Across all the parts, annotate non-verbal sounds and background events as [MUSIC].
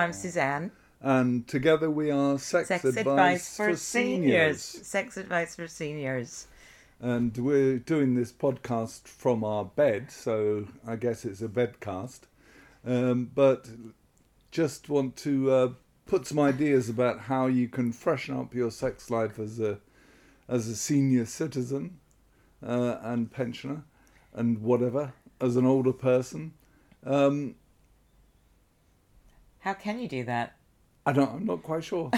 I'm Suzanne. and together we are Sex, Sex Advice, advice for Seniors. seniors. Sex advice for seniors. And we're doing this podcast from our bed, so I guess it's a bedcast. Um, but just want to uh, put some ideas about how you can freshen up your sex life as a as a senior citizen uh, and pensioner and whatever as an older person. Um, How can you do that? I don't. I'm not quite sure.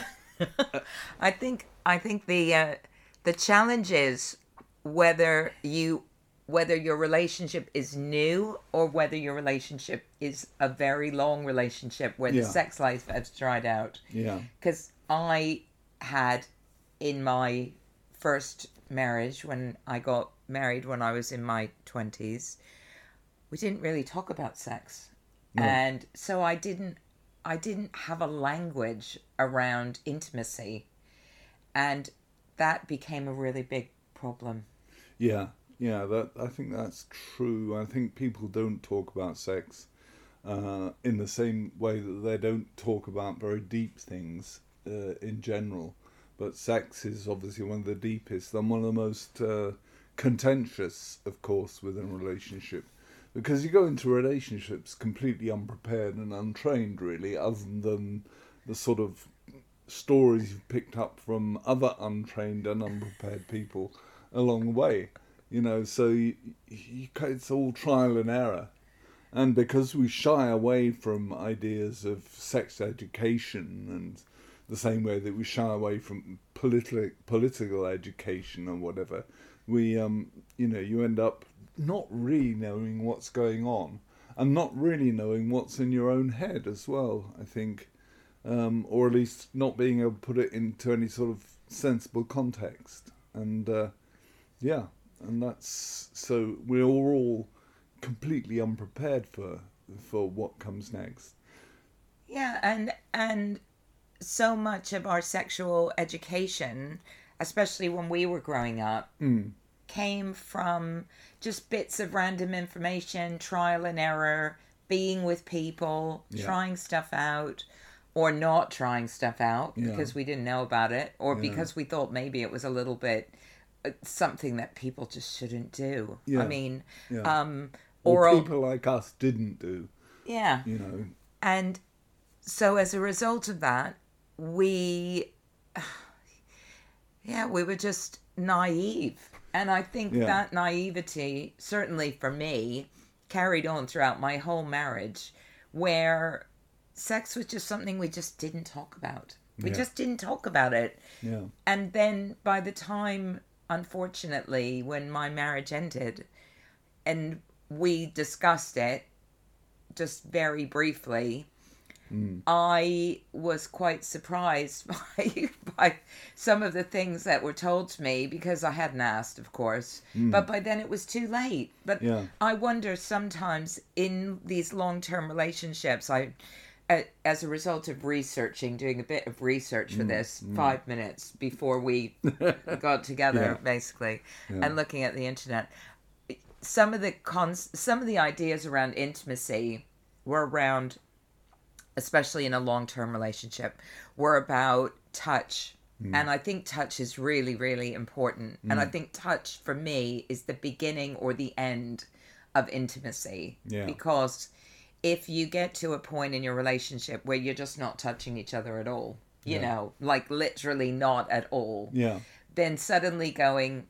[LAUGHS] I think I think the uh, the challenge is whether you whether your relationship is new or whether your relationship is a very long relationship where Yeah. the sex life has dried out. Yeah. because I had in my first marriage when I got married when I was in my twenties, we didn't really talk about sex, and so I didn't I didn't have a language around intimacy, and that became a really big problem. Yeah, yeah, that I think that's true. I think people don't talk about sex uh, in the same way that they don't talk about very deep things uh, in general. But sex is obviously one of the deepest and one of the most uh, contentious, of course, within a relationship. Because you go into relationships completely unprepared and untrained, really, other than the sort of stories you've picked up from other untrained and unprepared people along the way. You know, so you, you, it's all trial and error. And because we shy away from ideas of sex education and the same way that we shy away from political political education or whatever, we um you know you end up not really knowing what's going on and not really knowing what's in your own head as well. I think um, or at least not being able to put it into any sort of sensible context. And uh, yeah, and that's so we're all completely unprepared for for what comes next. Yeah, and and so much of our sexual education, especially when we were growing up, Mm. Came from just bits of random information, trial and error, being with people, Yeah. trying stuff out, or not trying stuff out Yeah. because we didn't know about it, or Yeah. because we thought maybe it was a little bit uh, something that people just shouldn't do. I mean, um, or or people like us didn't do, yeah. you know. And so as a result of that, we, [SIGHS] yeah, we were just naive. And I think Yeah. that naivety, certainly for me, carried on throughout my whole marriage, where sex was just something we just didn't talk about. We Yeah. just didn't talk about it. Yeah. And then by the time, unfortunately, when my marriage ended and we discussed it just very briefly, Mm. I was quite surprised [LAUGHS] by, by some of the things that were told to me because I hadn't asked, of course. Mm. But by then it was too late. But Yeah. I wonder sometimes in these long term relationships, I, as a result of researching, doing a bit of research for mm, this five minutes before we [LAUGHS] got together, Yeah. basically, Yeah. and looking at the internet, some of the cons, some of the ideas around intimacy were around, especially in a long term relationship, were about touch. Mm. And I think touch is really, really important. And I mm. think touch for me is the beginning or the end of intimacy. Yeah. Because if you get to a point in your relationship where you're just not touching each other at all, you Yeah. know, like literally not at all, Yeah. then suddenly going,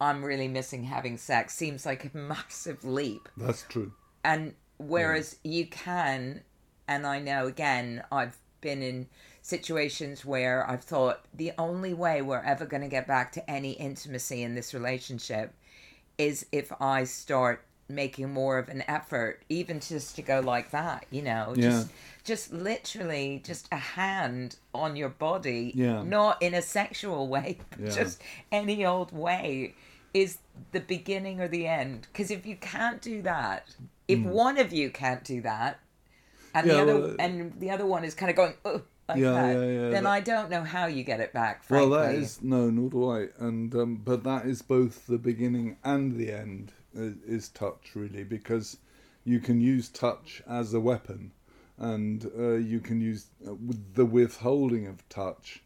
I'm really missing having sex seems like a [LAUGHS] massive leap. That's true. And whereas you can, and I know again, I've been in situations where I've thought the only way we're ever going to get back to any intimacy in this relationship is if I start making more of an effort, even just to go like that, you know, Yeah. just just literally just a hand on your body, Yeah. not in a sexual [LAUGHS] way, Yeah. just any old way is the beginning or the end. Because if you can't do that, if mm. one of you can't do that, and. Yeah, the other well, and the other one is kind of going like Yeah, that, yeah, yeah, then that- I don't know how you get it back. Well, that is no, nor do I. And um, but that is both the beginning and the end. Is, is touch really because you can use touch as a weapon, and uh, you can use uh, the withholding of touch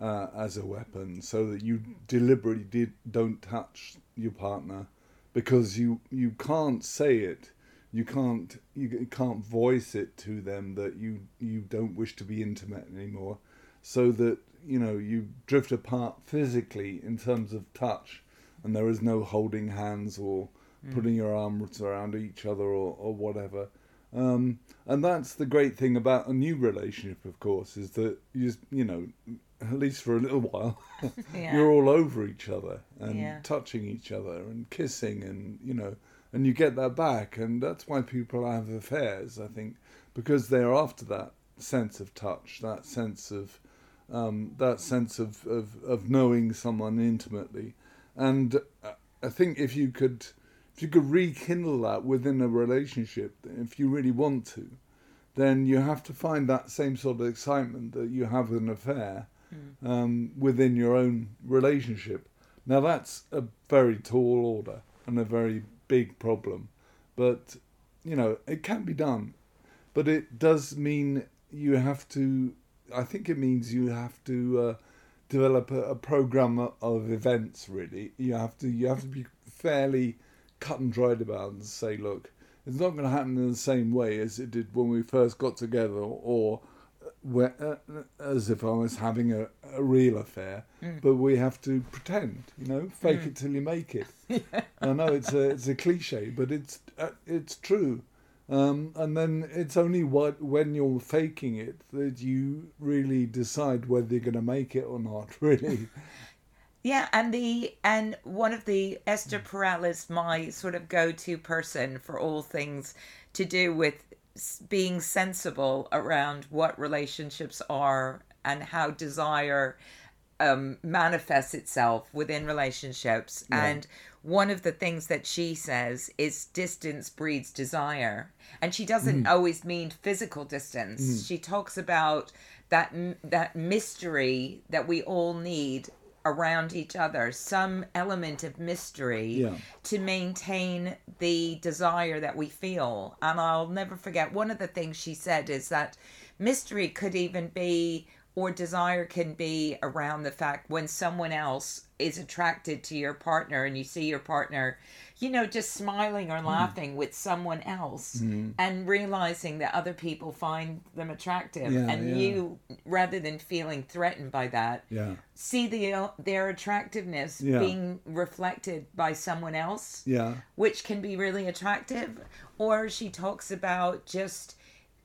uh, as a weapon, so that you deliberately did, don't touch your partner because you you can't say it, you can't you can't voice it to them that you you don't wish to be intimate anymore, so that you know you drift apart physically in terms of touch, and there is no holding hands or putting your arms around each other or, or whatever. Um, and that's the great thing about a new relationship, of course, is that you you know, at least for a little while, [LAUGHS] [LAUGHS] Yeah. you're all over each other and Yeah. touching each other and kissing and, you know, and you get that back. And that's why people have affairs, I think, because they're after that sense of touch, that sense of, um, that sense of, of, of knowing someone intimately. And uh, I think if you could, if you could rekindle that within a relationship, if you really want to, then you have to find that same sort of excitement that you have with an affair um, within your own relationship. Now that's a very tall order and a very big problem, but you know it can be done. But it does mean you have to. I think it means you have to uh, develop a, a program of events. Really, you have to. You have to be fairly cut and dried about and say, look, it's not going to happen in the same way as it did when we first got together, or where, uh, as if I was having a, a real affair. But we have to pretend, you know, fake it till you make it. [LAUGHS] I know it's a it's a cliche, but it's uh, it's true. Um, and then it's only what when you're faking it that you really decide whether you're going to make it or not. [LAUGHS] Really, Yeah, and the and one of the Esther Perel is my sort of go-to person for all things to do with being sensible around what relationships are and how desire um, manifests itself within relationships. And one of the things that she says is distance breeds desire, and she doesn't always mean physical distance. She talks about that that mystery that we all need around each other, some element of mystery Yeah. to maintain the desire that we feel. And I'll never forget one of the things she said is that mystery could even be or desire can be around the fact when someone else is attracted to your partner and you see your partner you know just smiling Hmm. or laughing with someone else and realizing that other people find them attractive Yeah, and yeah. you rather than feeling threatened by that yeah, see the their attractiveness being reflected by someone else yeah, which can be really attractive or she talks about just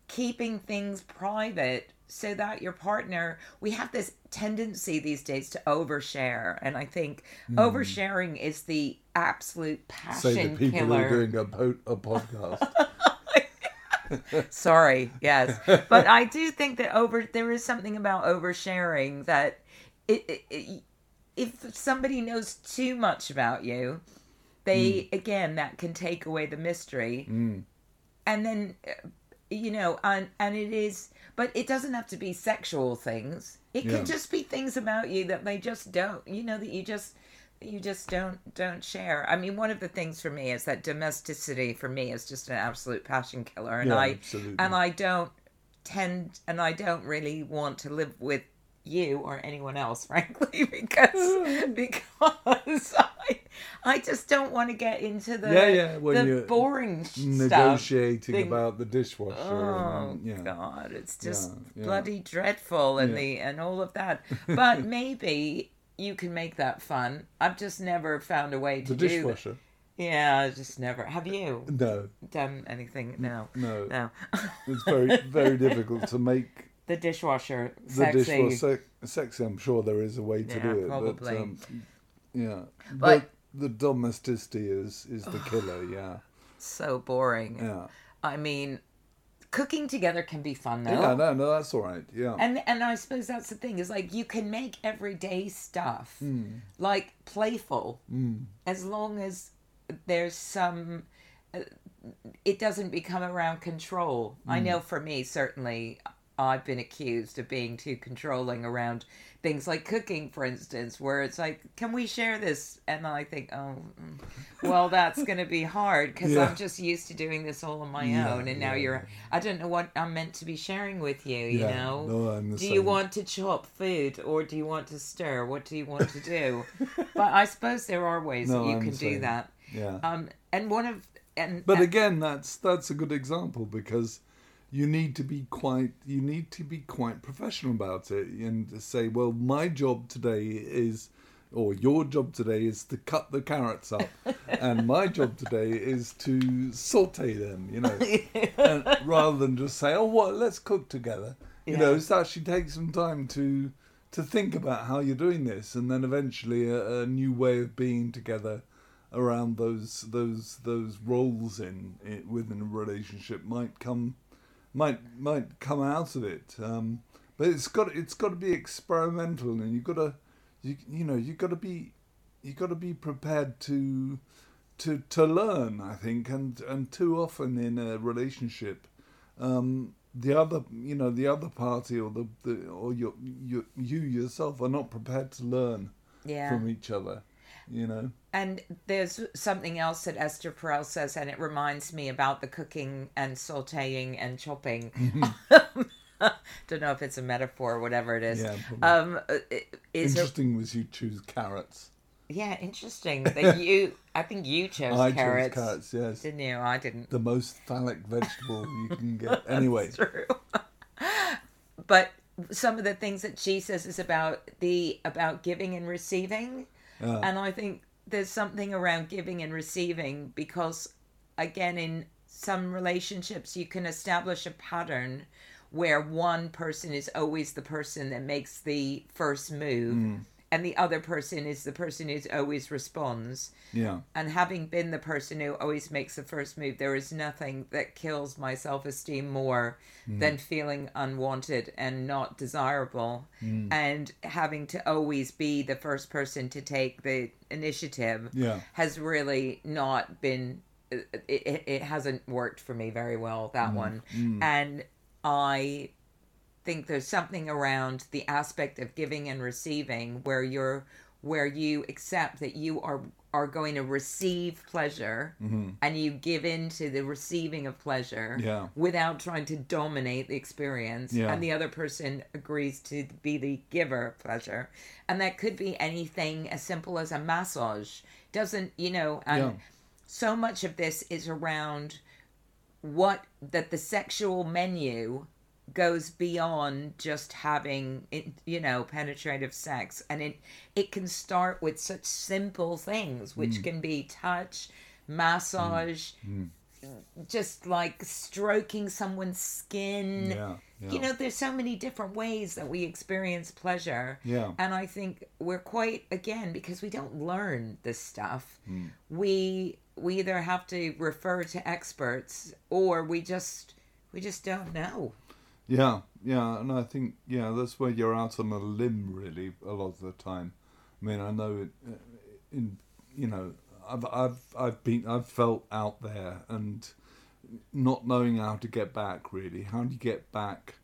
keeping things private so that your partner we have this tendency these days to overshare and i think oversharing is the absolute Hmm. say the people killer are doing a, po- a podcast. [LAUGHS] Sorry, yes, but I do think that over there is something about oversharing that it, it, it if somebody knows too much about you, they again that can take away the mystery, Mm. and then uh, you know, and and it is, but it doesn't have to be sexual things. It Yeah. can just be things about you that they just don't, you know, that you just you just don't don't share. I mean, one of the things for me is that domesticity for me is just an absolute passion killer, and Yeah, I absolutely. and I don't tend and I don't really want to live with you or anyone else, [LAUGHS] frankly, because mm. because [LAUGHS] I I just don't want to get into the Yeah, yeah, the boring stuff. Negotiating Thing- about the dishwasher. Oh and, yeah. God, it's just Yeah, bloody dreadful and the and all of that. [LAUGHS] But maybe you can make that fun. I've just never found a way to do The do. dishwasher. Yeah, I just never. Have you No, done anything? No, no. no. [LAUGHS] It's very, very difficult to make [LAUGHS] the dishwasher the dishwasher se- sexy. I'm sure there is a way to Yeah, do it. probably. But, um, yeah. But- But, the domesticity is, is the killer, yeah. So boring. Yeah. I mean, cooking together can be fun though. Yeah, no, no, that's all right. Yeah. And and I suppose that's the thing is like you can make everyday stuff Hmm. like playful as long as there's some uh, it doesn't become around control. Hmm. I know for me certainly I've been accused of being too controlling around things like cooking, for instance, where it's like, can we share this? And I think, oh, mm, well, [LAUGHS] that's going to be hard because Yeah. I'm just used to doing this all on my Yeah, own. And now you're, I don't know what I'm meant to be sharing with you, you know? no, do you want to chop food or do you want to stir? What do you want to do? [LAUGHS] but I suppose there are ways No, that you I'm can do that. Yeah. Um, and one of, and But uh, again, that's that's a good example because you need to be quite you need to be quite professional about it and say, well, my job today is, or your job today is to cut the carrots up, [LAUGHS] and my job today is to saute them. You know, [LAUGHS] and rather than just say, oh, what, let's cook together. You know, it's actually take some time to to think about how you're doing this, and then eventually a, a new way of being together around those those those roles in, in within a relationship might come might might come out of it. Um, but it's got it's got to be experimental, and you've got to you you know you've got to be you've got to be prepared to to to learn. I think, and and too often in a relationship, um, the other you know the other party or the, the or your, your you yourself are not prepared to learn yeah. from each other. You know. And there's something else that Esther Perel says, and it reminds me about the cooking and sauteing and chopping. [LAUGHS] Don't know if it's a metaphor or whatever it is. Yeah, um, it- is Interesting was you choose carrots. yeah, interesting [LAUGHS] that you. I think you chose I carrots, chose carrots. Yes, didn't you? I didn't. the most phallic vegetable you can get. [LAUGHS] Anyway, True. but some of the things that she says is about the about giving and receiving. Uh, And I think there's something around giving and receiving because, again, in some relationships, you can establish a pattern where one person is always the person that makes the first move, and the other person is the person who always responds. yeah, And having been the person who always makes the first move, there is nothing that kills my self esteem more mm. than feeling unwanted and not desirable. Mm. And having to always be the first person to take the initiative yeah, has really not been, it, it, it hasn't worked for me very well, that mm. one. And I think there's something around the aspect of giving and receiving where you're where you accept that you are are going to receive pleasure mm-hmm. and you give in to the receiving of pleasure Yeah. without trying to dominate the experience Yeah. and the other person agrees to be the giver of pleasure and that could be anything as simple as a massage doesn't you know and Yeah. so much of this is around what that the sexual menu goes beyond just having you know penetrative sex and it it can start with such simple things Mm. which can be touch massage just like stroking someone's skin yeah, yeah. you know there's so many different ways that we experience pleasure Yeah. and i think we're quite again because we don't learn this stuff Hmm. we we either have to refer to experts or we just we just don't know Yeah, yeah, and I think yeah, that's where you're out on a limb really a lot of the time. I mean, I know it, uh, in you know, I've I've I've been I've felt out there and not knowing how to get back really. How do you get back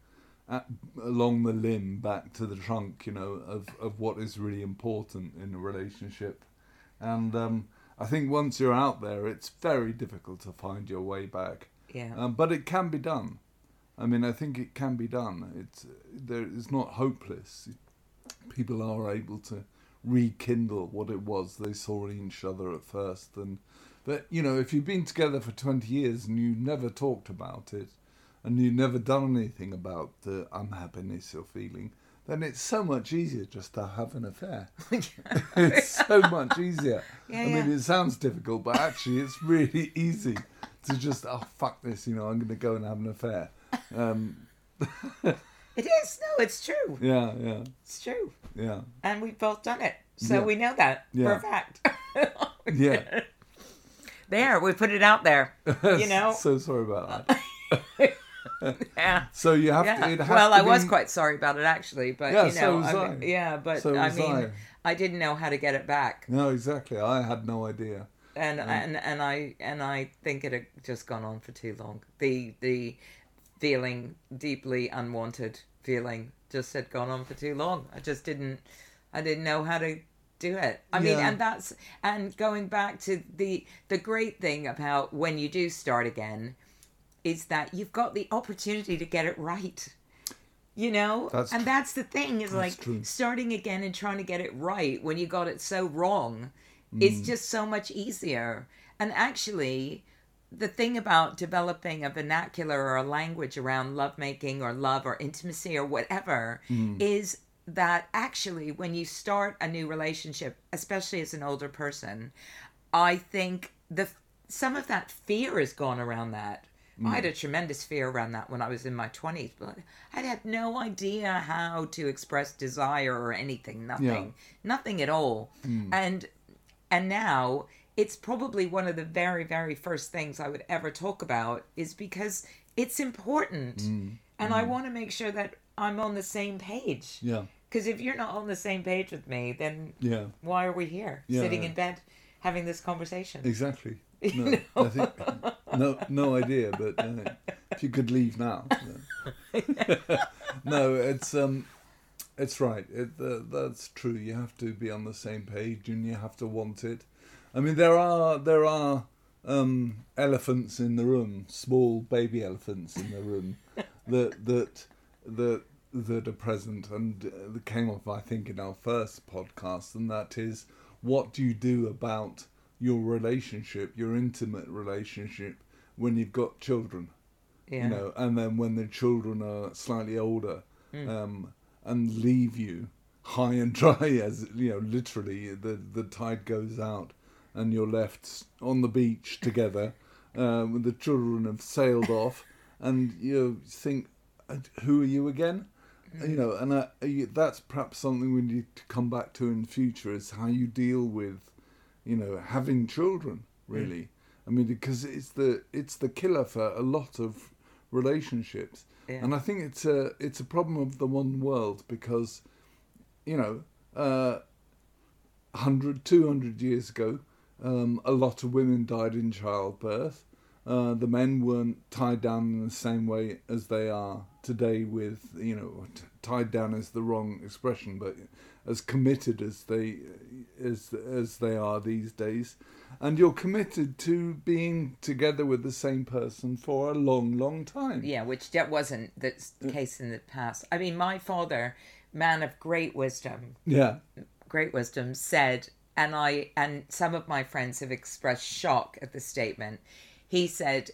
at, along the limb back to the trunk? You know, of of what is really important in a relationship, and um, I think once you're out there, it's very difficult to find your way back. yeah Um, but it can be done. I mean, I think it can be done. It's there. It's not hopeless. People are able to rekindle what it was they saw in each other at first, and but you know, if you've been together for twenty years and you never talked about it, and you've never done anything about the unhappiness you're feeling, then it's so much easier just to have an affair. [LAUGHS] [LAUGHS] it's so much easier. Yeah, I mean, yeah. it sounds difficult, but actually, it's really easy to just oh fuck this, you know, I'm going to go and have an affair. Um, [LAUGHS] it is no it's true yeah, yeah, it's true yeah, and we've both done it so Yeah. we know that for Yeah. a fact [LAUGHS] yeah. there we put it out there [LAUGHS] you know so sorry about that. yeah So you have yeah. to. It has well, I was quite sorry about it actually, but Yeah, you so was I I. yeah, but So I mean, I. I. didn't know how to get it back, No, exactly. I had no idea. and and and I and I think it had just gone on for too long. The the feeling deeply unwanted feeling just had gone on for too long. I just didn't I didn't know how to do it. I mean, and that's and going back to the the great thing about when you do start again is that you've got the opportunity to get it right. You know, That's and that's the thing is like true. starting again and trying to get it right when you got it so wrong. It's Mm. just so much easier. And actually, the thing about developing a vernacular or a language around lovemaking or love or intimacy or whatever Mm. is that actually when you start a new relationship especially as an older person i think the some of that fear has gone around that. I had a tremendous fear around that when i was in my 20s but i had no idea how to express desire or anything nothing nothing at all. And and now it's probably one of the very very first things i would ever talk about is because it's important and i want to make sure that i'm on the same page Yeah. because if you're not on the same page with me then Yeah. why are we here Yeah. sitting in bed having this conversation Exactly. [LAUGHS] No, I think no, no idea. But uh, if you could leave now, no, [LAUGHS] no it's um, it's right. It, uh, that's true. You have to be on the same page, and you have to want it. I mean, there are there are um, elephants in the room, small baby elephants in the room, [LAUGHS] that that that that are present, and uh, that came up, I think, in our first podcast, and that is, what do you do about your relationship, your intimate relationship, when you've got children? yeah you know, and then when the children are slightly older, Hmm. um, and leave you high and [LAUGHS] dry, as you know, literally, the the tide goes out, and you're left on the beach together, uh, when the children have sailed off, and you think, "Uh, who are you again? You know, and uh, you- that's perhaps something we need to come back to in future is how you deal with, you know, having children. Really, I mean, because it's the it's the killer for a lot of relationships, Yeah. and I think it's a it's a problem of the modern world because, you know, uh, 100, 200 years ago, um, a lot of women died in childbirth. Uh, the men weren't tied down in the same way as they are today with, you know, t- tied down is the wrong expression, but as committed as they as as they are these days. And you're committed to being together with the same person for a long, long time. Yeah, which that wasn't the case in the past. I mean, my father, man of great wisdom, Yeah. great wisdom, said, and I and some of my friends have expressed shock at the statement. He said,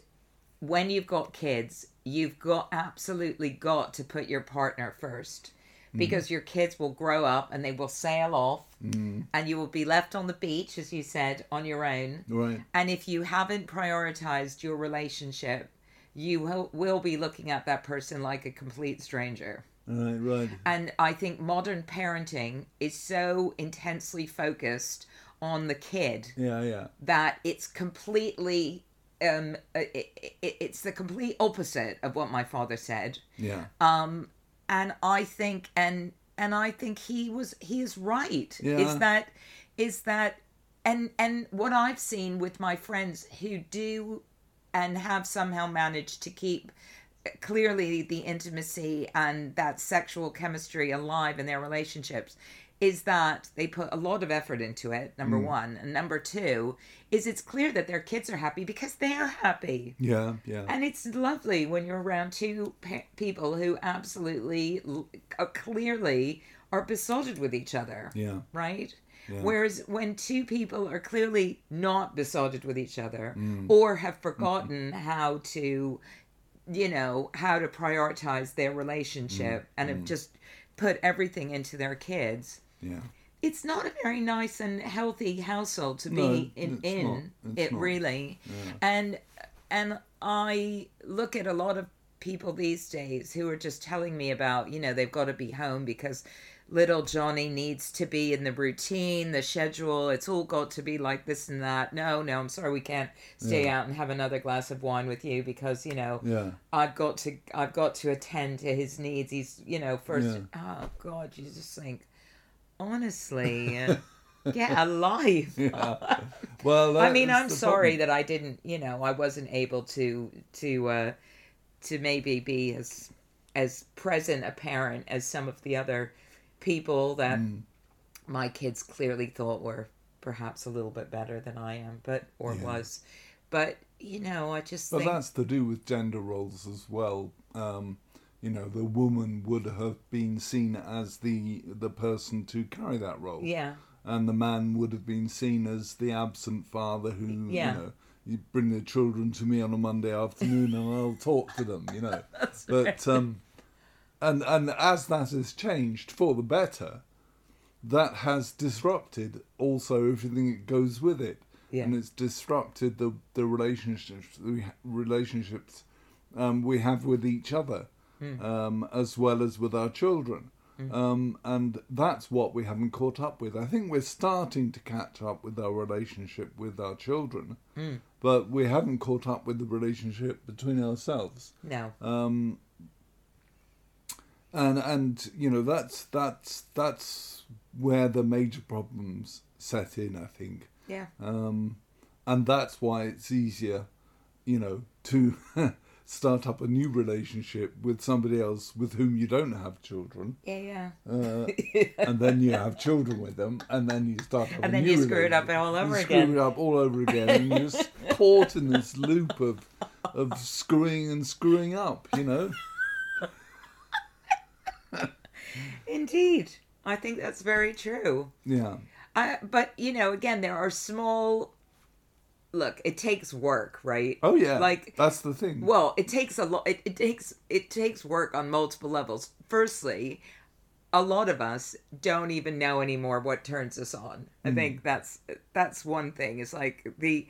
when you've got kids, you've got absolutely got to put your partner first. Mm. Because your kids will grow up and they will sail off, mm. and you will be left on the beach, as you said, on your own. Right. And if you haven't prioritized your relationship, you will, will be looking at that person like a complete stranger. Right. Right. And I think modern parenting is so intensely focused on the kid Yeah. Yeah. that it's completely um it, it, it's the complete opposite of what my father said Yeah. um and i think and and i think he was he is right Yeah. is that is that and and what i've seen with my friends who do and have somehow managed to keep clearly the intimacy and that sexual chemistry alive in their relationships is that they put a lot of effort into it number one and number two is it's clear that their kids are happy because they're happy Yeah. Yeah. and it's lovely when you're around two pe- people who absolutely uh, clearly are besotted with each other Yeah. right Yeah. Whereas when two people are clearly not besotted with each other Mm. or have forgotten how to, you know, how to prioritize their relationship Mm. and have just put everything into their kids, Yeah. it's not a very nice and healthy household to No, be in. in it not. really, and and I look at a lot of people these days who are just telling me about you know they've got to be home because little Johnny needs to be in the routine, the schedule. It's all got to be like this and that. No, no, I'm sorry, we can't stay Yeah. out and have another glass of wine with you because you know Yeah. I've got to I've got to attend to his needs. He's you know first. Yeah. Oh God, you just think honestly. uh, Get a life. [LAUGHS] Yeah. Well, I mean, I'm sorry problem. that I didn't, you know, I wasn't able to to uh to maybe be as as present a parent as some of the other people that Mm. my kids clearly thought were perhaps a little bit better than I am, but or Yeah. was. But you know, I just But think that's to do with gender roles as well. Um, you know, the woman would have been seen as the the person to carry that role, yeah, and the man would have been seen as the absent father who, Yeah. you know, you bring the children to me on a Monday afternoon and I'll talk to them. You know, [LAUGHS] but um, and and as that has changed for the better, that has disrupted also everything that goes with it. Yeah. and it's disrupted the the relationships the relationships um, we have with each other um, as well as with our children. Um, and that's what we haven't caught up with. I think we're starting to catch up with our relationship with our children but we haven't caught up with the relationship between ourselves. No, um, and and you know that's that's that's where the major problems set in I think yeah, um, and that's why it's easier, you know, to [LAUGHS] start up a new relationship with somebody else with whom you don't have children, yeah, yeah. uh, [LAUGHS] and then you have children with them, and then you start up And then you screw it up all over you again. Screw it up all over again, and you're [LAUGHS] caught in this loop of of screwing and screwing up, you know. Indeed, I think that's very true. Yeah, I, but you know, again, there are small. Look, it takes work, right? oh yeah, Like, that's the thing. well, it takes a lot. It, it takes it takes work on multiple levels. Firstly, a lot of us don't even know anymore what turns us on. I hmm. think that's that's one thing. It's like the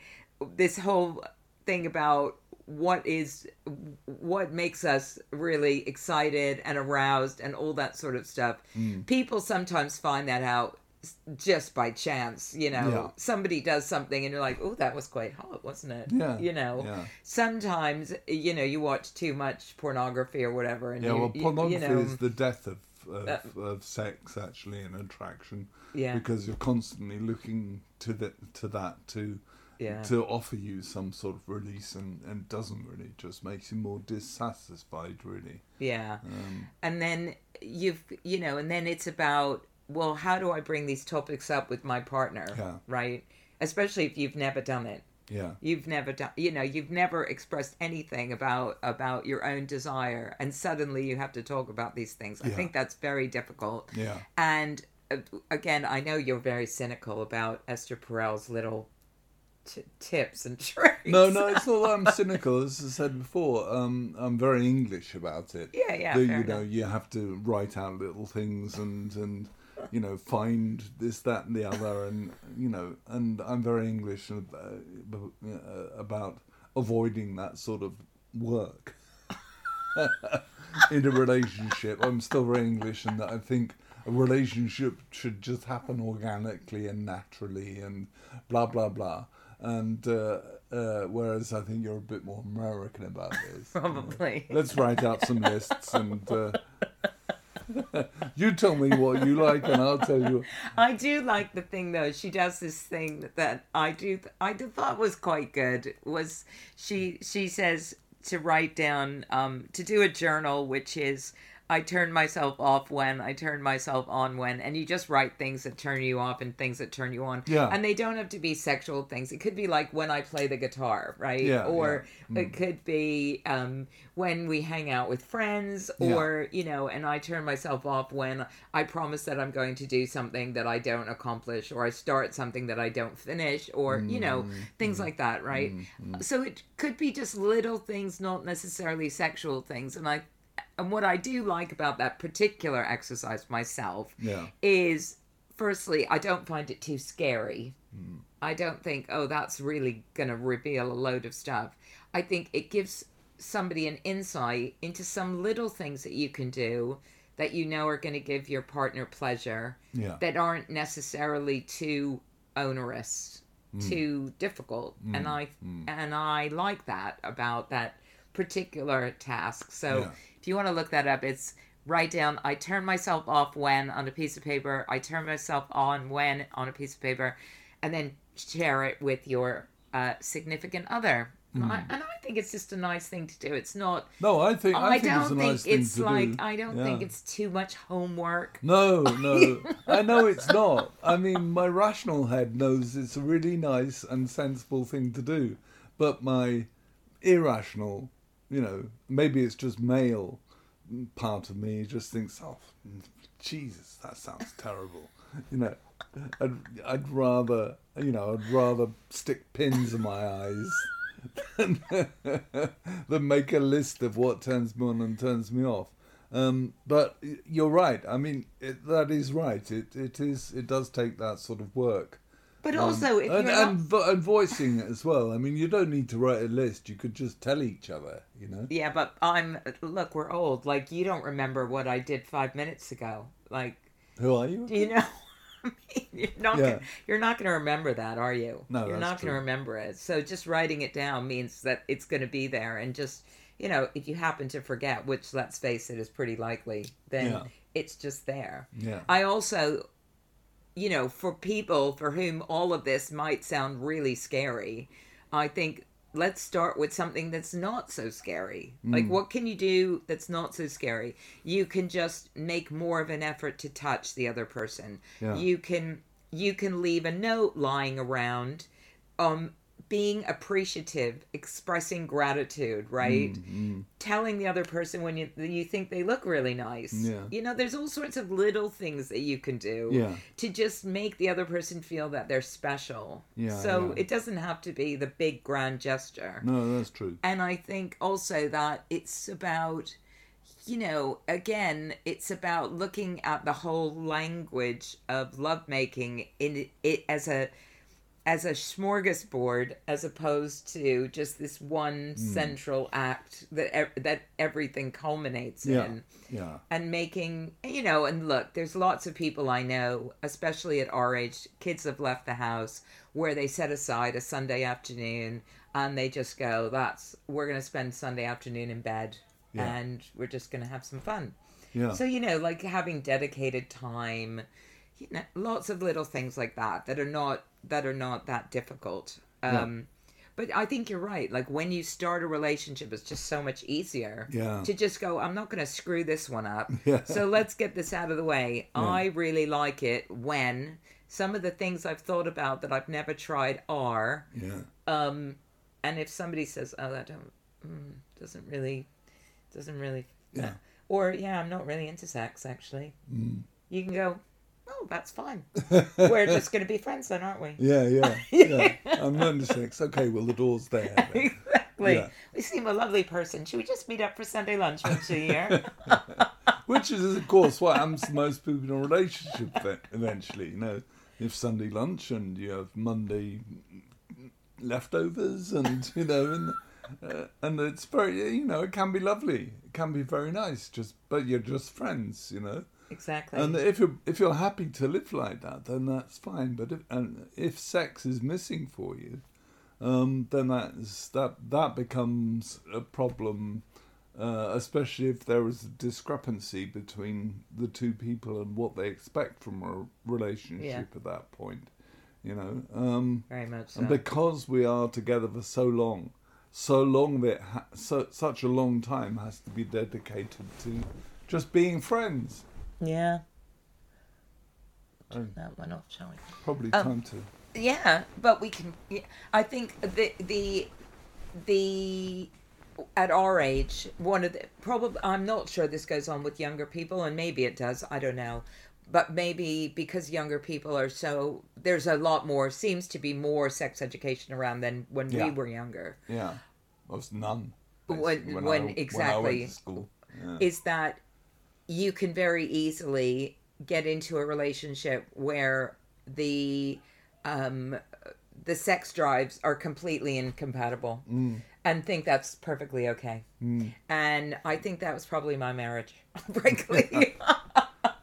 this whole thing about what is what makes us really excited and aroused and all that sort of stuff. People sometimes find that out just by chance, you know. Yeah. Somebody does something and you're like, "Oh, that was quite hot, wasn't it?" Yeah, You know yeah. sometimes you know you watch too much pornography or whatever and Yeah, you, well, pornography you know, is the death of of, Uh, of sex actually and attraction. Yeah. because you're constantly looking to the to that to Yeah. to offer you some sort of release, and and doesn't really just makes you more dissatisfied. Really, yeah. Um, and then you've you know and then it's about well how do i bring these topics up with my partner Yeah. right? Especially if you've never done it. Yeah, you've never done you know you've never expressed anything about about your own desire and suddenly you have to talk about these things. I think that's very difficult. Yeah, and uh, again i know you're very cynical about esther perel's little t- tips and [LAUGHS] tricks No, no, it's not that I'm cynical. As I said before, um, I'm very English about it. Yeah, yeah, That, you know, enough. you have to write out little things and and you know find this, that, and the other, and you know, and I'm very English uh, about avoiding that sort of work [LAUGHS] in a relationship. I'm still very English, and that I think a relationship should just happen organically and naturally, and blah blah blah. And uh, uh, whereas I think you're a bit more American about this. [LAUGHS] probably Let's write out some lists and. Uh, [LAUGHS] you tell me what you like, and I'll tell you. [LAUGHS] I do like the thing though. She does this thing that I do. I thought was quite good. Was she? She says to write down, um, to do a journal, which is I turn myself off when I turn myself on when, and you just write things that turn you off and things that turn you on. Yeah. And they don't have to be sexual things. It could be like when I play the guitar, right? Yeah, Or yeah. it could be um, when we hang out with friends, Yeah. or you know, and I turn myself off when I promise that I'm going to do something that I don't accomplish, or I start something that I don't finish, or you know, Mm, things like that, right? So it could be just little things, not necessarily sexual things, and I. And what I do like about that particular exercise myself Yeah. is firstly, I don't find it too scary. Hmm. I don't think, oh, that's really going to reveal a load of stuff. I think it gives somebody an insight into some little things that you can do that you know are going to give your partner pleasure Yeah. that aren't necessarily too onerous, Hmm. too difficult. And I and I like that about that particular task. So Yeah. if you want to look that up, it's write down I turn myself off when on a piece of paper, I turn myself on when on a piece of paper, and then share it with your uh, significant other. And, I, and I think it's just a nice thing to do. It's not. No, I think I, I, think don't it's a think nice it's like. do. I don't Yeah. think it's too much homework. No, [LAUGHS] no. I know it's not. I mean, my rational head knows it's a really nice and sensible thing to do. But my irrational, you know, maybe it's just male part of me just thinks, oh, Jesus, that sounds terrible. You know, I'd, I'd rather, you know, I'd rather stick pins in my eyes [LAUGHS] than, than make a list of what turns me on and turns me off. Um, but you're right. I mean, it, that is right. It it is. It does take that sort of work. But Um, also, if and, you're not, and, vo- and voicing it as well. I mean, you don't need to write a list. You could just tell each other. You know. yeah, but I'm. Look, we're old. Like you don't remember what I did five minutes ago. Like Who are you? Do you know? [LAUGHS] I mean, you're not Yeah. gonna, you're not going to remember that, are you? No, you're not going to remember it. So just writing it down means that it's going to be there, and just you know, if you happen to forget, which let's face it is pretty likely, then Yeah. it's just there. Yeah. I also, you know, for people for whom all of this might sound really scary, I think let's start with something that's not so scary. Like, Mm. what can you do that's not so scary? You can just make more of an effort to touch the other person. Yeah. You can you can leave a note lying around, um, being appreciative, expressing gratitude, right? Mm, telling the other person when you you think they look really nice. Yeah. You know, there's all sorts of little things that you can do Yeah. to just make the other person feel that they're special. Yeah, So yeah. it doesn't have to be the big grand gesture. No, that's true. And I think also that it's about you know, again, it's about looking at the whole language of lovemaking in it as a as a smorgasbord as opposed to just this one Hmm. central act that ev- that everything culminates Yeah. in Yeah. and making you know and look there's lots of people i know especially at our age kids have left the house where they set aside a sunday afternoon and they just go that's we're going to spend sunday afternoon in bed Yeah. and we're just going to have some fun Yeah. so you know like having dedicated time you know lots of little things like that that are not that are not that difficult um but i think you're right like when you start a relationship it's just so much easier Yeah. to just go i'm not going to screw this one up [LAUGHS] Yeah. so let's get this out of the way i really like it when some of the things i've thought about that i've never tried are yeah. um and if somebody says oh that don't mm, doesn't really doesn't really Yeah. or yeah i'm not really into sex actually Mm. you can go oh that's fine [LAUGHS] we're just going to be friends then aren't we Yeah, yeah, [LAUGHS] yeah. I'm 96. Okay, well, the door's there. then. [LAUGHS] exactly Yeah. we seem a lovely person should we just meet up for sunday lunch once a year Which is, of course, what happens to most people in a relationship eventually. You know, you have Sunday lunch and you have Monday leftovers, and, you know, and, uh, and it's very, you know, it can be lovely. It can be very nice, just but you're just friends, you know. Exactly And if you're if you're happy to live like that, then that's fine. But if and if sex is missing for you, um, then that's that that becomes a problem, uh, especially if there is a discrepancy between the two people and what they expect from a relationship at that point. You know, um, very much so and because we are together for so long, so long that ha- so such a long time has to be dedicated to just being friends. Yeah Oh. that went off shall we Probably Um, time to. Yeah, but we can. yeah, I think the the the at our age, one of the probably I'm not sure this goes on with younger people, and maybe it does. I don't know, but maybe because younger people are so there's a lot more seems to be more sex education around than when Yeah. we were younger. Yeah, I was none. When- when I, When I exactly. went to school. Yeah. is that you can very easily get into a relationship where the um the sex drives are completely incompatible Mm, and think that's perfectly okay mm, and i think that was probably my marriage [LAUGHS] [LAUGHS] frankly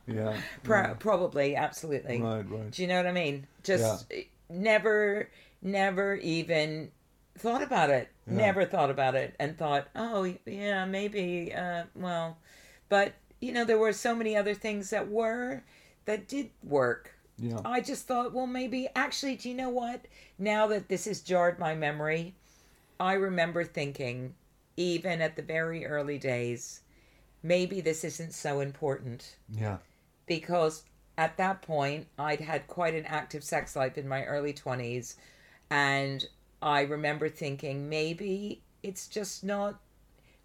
yeah. Pro- yeah. probably absolutely Right, right. do you know what i mean just never never even thought about it Yeah. never thought about it and thought oh yeah maybe uh well but you know there were so many other things that were that did work Yeah. i just thought well maybe actually do you know what now that this has jarred my memory I remember thinking, even at the very early days, maybe this isn't so important Yeah. because at that point I'd had quite an active sex life in my early 20s and I remember thinking maybe it's just not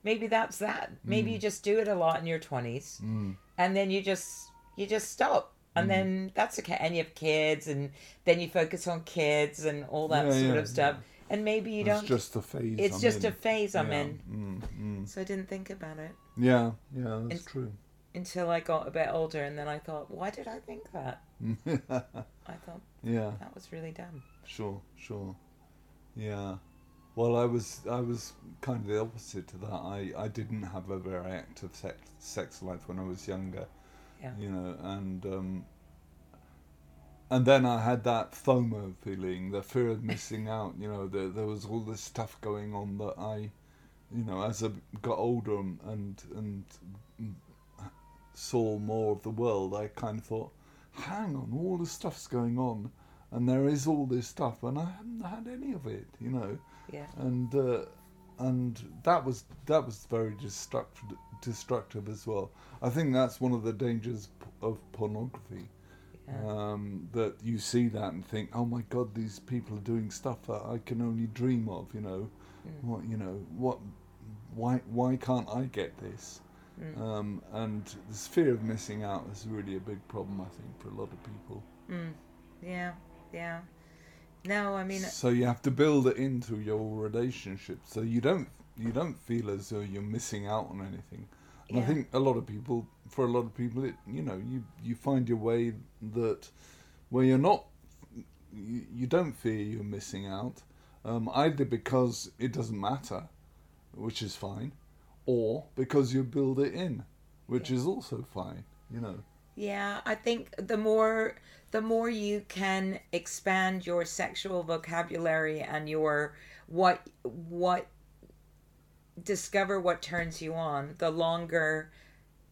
maybe that's that maybe you just do it a lot in your 20s Mm. and then you just you just stop and then that's okay and you have kids and then you focus on kids and all that Yeah, sort yeah, of stuff and maybe you It's don't It's just a phase. it's I'm just in. a phase I'm yeah. in Mm, mm. so I didn't think about it Yeah, yeah, that's And- true. until I got a bit older and then I thought why did I think that [LAUGHS] I thought yeah, that was really dumb sure, sure. Yeah. Well, I was I was kind of the opposite to that. I, I didn't have a very active sex sex life when I was younger. Yeah. You know, and um, and then I had that FOMO feeling, the fear of missing [LAUGHS] out. You know, there there was all this stuff going on that I, you know, as I got older and and, and saw more of the world, I kind of thought, hang on, all this stuff's going on, and there is all this stuff, and I haven't had any of it. You know yeah and uh, and that was that was very destructive destructive as well. I think that's one of the dangers p- of pornography. yeah Um, that you see that and think, oh my god, these people are doing stuff that I can only dream of. You know, Mm. what you know, what, why why can't I get this? Mm. Um, and this fear of missing out is really a big problem, I think, for a lot of people. Mm. yeah yeah. No I mean so you have to build it into your relationship so you don't you don't feel as though you're missing out on anything. And i think a lot of people for a lot of people it you know you you find your way that where you're not you, you don't fear you're missing out um, either because it doesn't matter which is fine or because you build it in which Yeah. is also fine you know Yeah, I think the more the more you can expand your sexual vocabulary and your what what discover what turns you on, the longer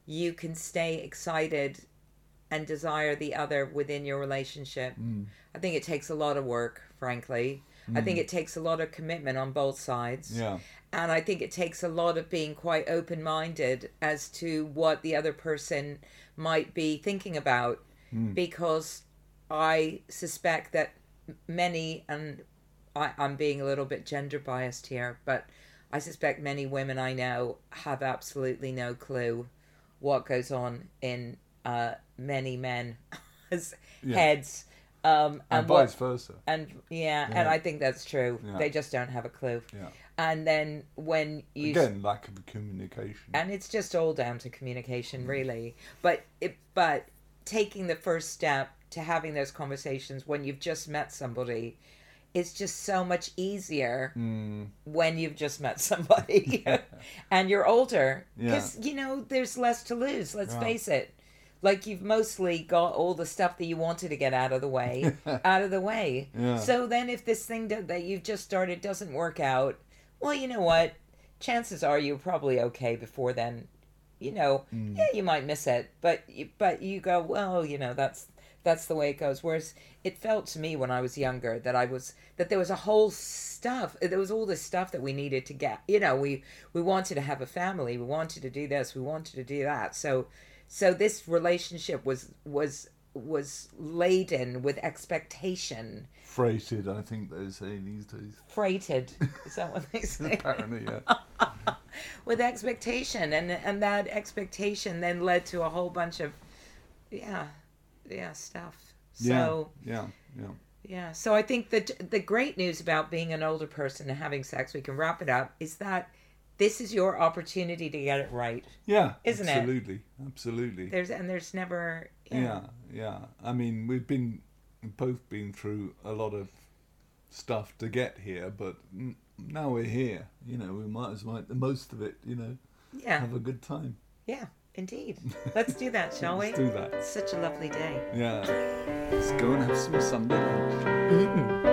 you can stay excited and desire the other within your relationship. mm. I think it takes a lot of work, frankly. I think it takes a lot of commitment on both sides. yeah And I think it takes a lot of being quite open minded as to what the other person might be thinking about. Mm. Because I suspect that many, and I, I'm being a little bit gender biased here, but I suspect many women I know have absolutely no clue what goes on in uh, many men's [LAUGHS] Yeah. heads. Um, and, and what, vice versa and yeah, and I think that's true. Yeah. They just don't have a clue. yeah And then when you again lack of communication and it's just all down to communication, really. But it, but taking the first step to having those conversations when you've just met somebody is just so much easier Mm, when you've just met somebody [LAUGHS] [LAUGHS] and you're older Yeah. because you know there's less to lose. Let's Yeah. face it. Like you've mostly got all the stuff that you wanted to get out of the way, [LAUGHS] out of the way. Yeah. So then, if this thing that, that you've just started doesn't work out, well, you know what? Chances are you're probably okay before then. You know, Mm. yeah, you might miss it, but you, but you go, well, you know, that's that's the way it goes. Whereas it felt to me when I was younger that I was that there was a whole stuff. There was all this stuff that we needed to get. You know, we we wanted to have a family. We wanted to do this. We wanted to do that. So so this relationship was was was laden with expectation, freighted, I think they say these days. freighted. Is that [LAUGHS] what they say? Apparently, yeah. [LAUGHS] with expectation, and and that expectation then led to a whole bunch of, yeah, yeah stuff. So yeah, yeah, yeah. yeah, so I think that the great news about being an older person and having sex, we can wrap it up, is that this is your opportunity to get it right. Yeah, Isn't it? absolutely, absolutely. There's and there's never yeah. yeah, yeah. I mean, we've been we've both been through a lot of stuff to get here, but now we're here. You know, we might as well make the most of it. You know, Yeah, have a good time. yeah, indeed. Let's do that, [LAUGHS] shall we? Let's do that. It's such a lovely day. Yeah. Let's go and have some Sunday lunch. Mm.